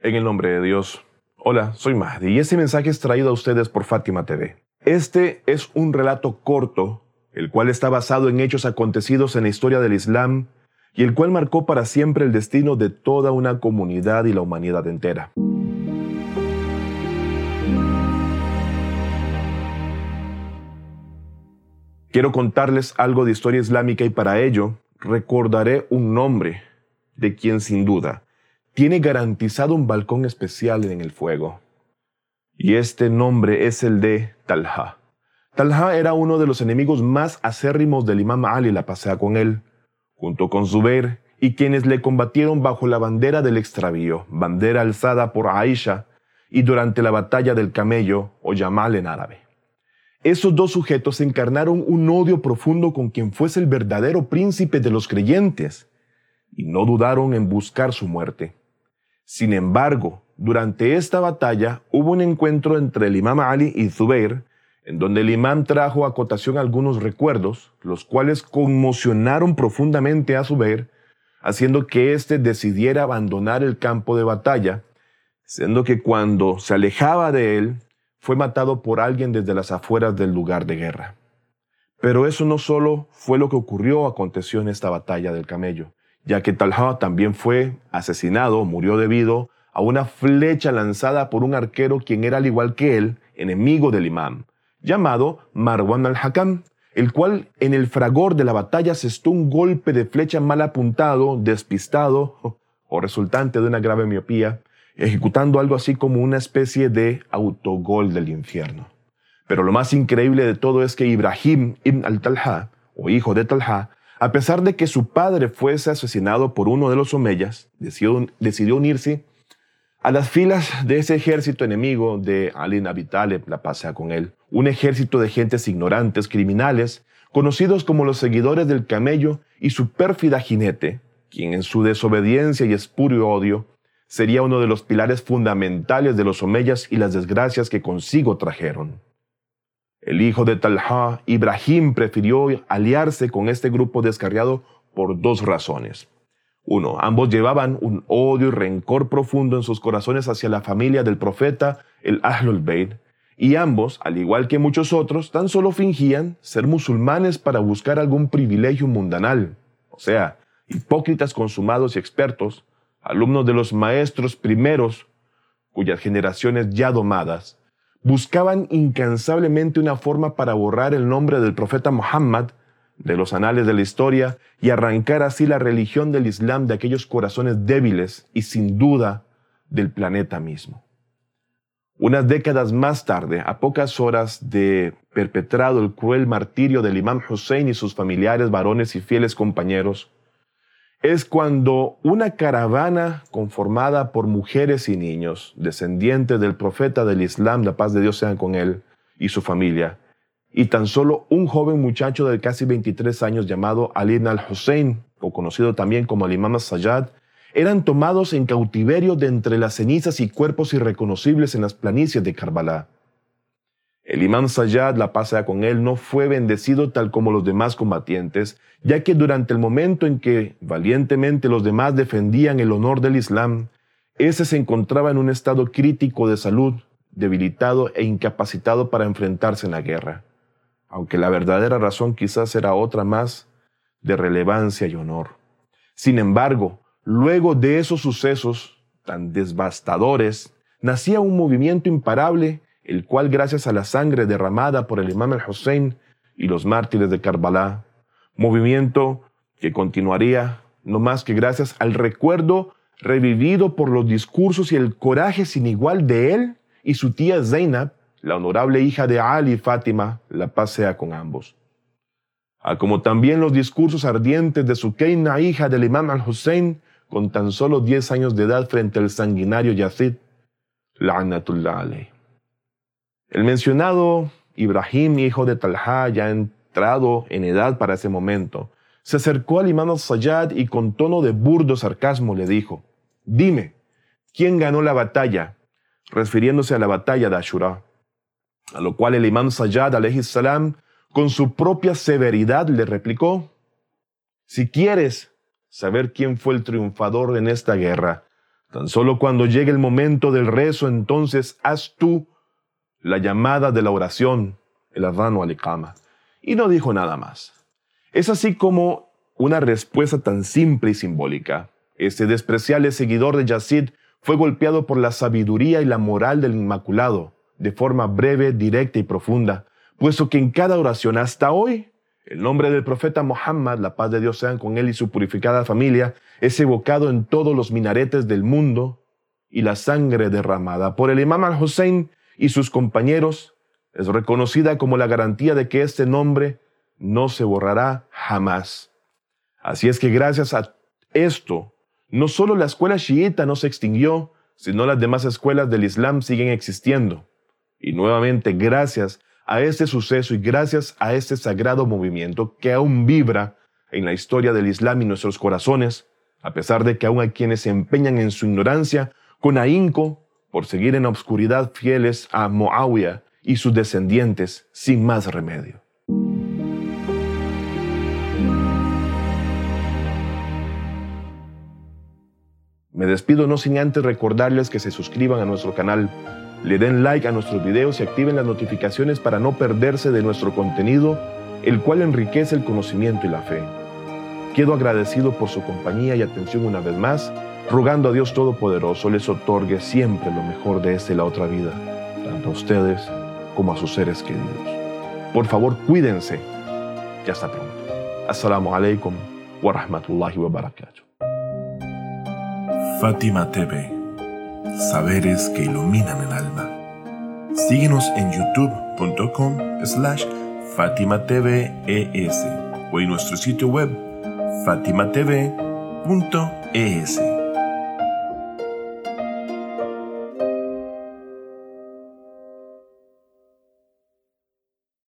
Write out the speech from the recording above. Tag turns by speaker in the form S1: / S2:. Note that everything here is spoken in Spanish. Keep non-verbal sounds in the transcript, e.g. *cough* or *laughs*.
S1: En el nombre de Dios. Hola, soy Mahdi y este mensaje es traído a ustedes por Fátima TV. Este es un relato corto, el cual está basado en hechos acontecidos en la historia del Islam y el cual marcó para siempre el destino de toda una comunidad y la humanidad entera. Quiero contarles algo de historia islámica y para ello recordaré un nombre de quien sin duda tiene garantizado un balcón especial en el fuego. Y este nombre es el de Talha. Talha era uno de los enemigos más acérrimos del imam Ali, la pasea con él, junto con Zubair y quienes le combatieron bajo la bandera del extravío, bandera alzada por Aisha, y durante la batalla del camello o Yamal en árabe. Esos dos sujetos encarnaron un odio profundo con quien fuese el verdadero príncipe de los creyentes, y no dudaron en buscar su muerte. Sin embargo, durante esta batalla hubo un encuentro entre el imam Ali y Zubair, en donde el imam trajo a cotación algunos recuerdos, los cuales conmocionaron profundamente a Zubair, haciendo que éste decidiera abandonar el campo de batalla, siendo que cuando se alejaba de él, fue matado por alguien desde las afueras del lugar de guerra. Pero eso no solo fue lo que ocurrió o aconteció en esta batalla del camello ya que Talha también fue asesinado, murió debido a una flecha lanzada por un arquero quien era al igual que él, enemigo del imam, llamado Marwan al-Hakam, el cual en el fragor de la batalla asestó un golpe de flecha mal apuntado, despistado *laughs* o resultante de una grave miopía, ejecutando algo así como una especie de autogol del infierno. Pero lo más increíble de todo es que Ibrahim ibn al-Talha, o hijo de Talha, a pesar de que su padre fuese asesinado por uno de los omeyas, decidió, unirse a las filas de ese ejército enemigo de Ali Abi Talib, la pasea con él, un ejército de gentes ignorantes, criminales, conocidos como los seguidores del camello y su pérfida jinete, quien en su desobediencia y espurio odio sería uno de los pilares fundamentales de los omeyas y las desgracias que consigo trajeron. El hijo de Talha, Ibrahim, prefirió aliarse con este grupo descarriado por dos razones. Uno, ambos llevaban un odio y rencor profundo en sus corazones hacia la familia del profeta, el Ahlul Bayt, y ambos, al igual que muchos otros, tan solo fingían ser musulmanes para buscar algún privilegio mundanal, o sea, hipócritas consumados y expertos, alumnos de los maestros primeros, cuyas generaciones ya domadas buscaban incansablemente una forma para borrar el nombre del profeta Muhammad de los anales de la historia y arrancar así la religión del Islam de aquellos corazones débiles y sin duda del planeta mismo. Unas décadas más tarde, a pocas horas de perpetrado el cruel martirio del imam Hussein y sus familiares, varones y fieles compañeros, es cuando una caravana conformada por mujeres y niños, descendientes del profeta del Islam, la paz de Dios sea con él y su familia, y tan solo un joven muchacho de casi 23 años llamado Ali al-Hussein, o conocido también como el Imam Sayyad, eran tomados en cautiverio de entre las cenizas y cuerpos irreconocibles en las planicies de Karbala. El imán Sayyad, la paz con él, no fue bendecido tal como los demás combatientes, ya que durante el momento en que valientemente los demás defendían el honor del Islam, ese se encontraba en un estado crítico de salud, debilitado e incapacitado para enfrentarse en la guerra, aunque la verdadera razón quizás era otra más de relevancia y honor. Sin embargo, luego de esos sucesos tan devastadores, nacía un movimiento imparable el cual gracias a la sangre derramada por el imam al-Hussein y los mártires de Karbala, movimiento que continuaría no más que gracias al recuerdo revivido por los discursos y el coraje sin igual de él y su tía Zainab, la honorable hija de Ali y Fátima, la paz sea con ambos. A ah, como también los discursos ardientes de su Keina, hija del imam al-Hussein, con tan solo 10 años de edad frente al sanguinario Yazid, la'natullah alayh. El mencionado Ibrahim, hijo de Talha, ya entrado en edad para ese momento, se acercó al imam al-Sayyad y con tono de burdo sarcasmo le dijo, Dime, ¿quién ganó la batalla? refiriéndose a la batalla de Ashura. A lo cual el imam Sayyad, salam, con su propia severidad le replicó, Si quieres saber quién fue el triunfador en esta guerra, Tan solo cuando llegue el momento del rezo, entonces haz tú la llamada de la oración, el adano al Y no dijo nada más. Es así como una respuesta tan simple y simbólica. Este despreciable seguidor de Yazid fue golpeado por la sabiduría y la moral del Inmaculado, de forma breve, directa y profunda, puesto que en cada oración hasta hoy, el nombre del profeta Muhammad, la paz de Dios sea con él y su purificada familia, es evocado en todos los minaretes del mundo y la sangre derramada por el imam al-Hussein y sus compañeros es reconocida como la garantía de que este nombre no se borrará jamás. Así es que gracias a esto, no solo la escuela chiita no se extinguió, sino las demás escuelas del Islam siguen existiendo. Y nuevamente, gracias a este suceso y gracias a este sagrado movimiento que aún vibra en la historia del Islam y nuestros corazones, a pesar de que aún hay quienes se empeñan en su ignorancia con ahínco por seguir en la oscuridad fieles a Muawiyah y sus descendientes sin más remedio. Me despido no sin antes recordarles que se suscriban a nuestro canal, le den like a nuestros videos y activen las notificaciones para no perderse de nuestro contenido, el cual enriquece el conocimiento y la fe. Quedo agradecido por su compañía y atención una vez más, rogando a Dios Todopoderoso les otorgue siempre lo mejor de esta y la otra vida, tanto a ustedes como a sus seres queridos. Por favor, cuídense y hasta pronto. Assalamu alaikum wa rahmatullahi wa barakatuh.
S2: Fátima TV, saberes que iluminan el alma. Síguenos en youtube.com slash Fátima TV o en nuestro sitio web fatimatv.es.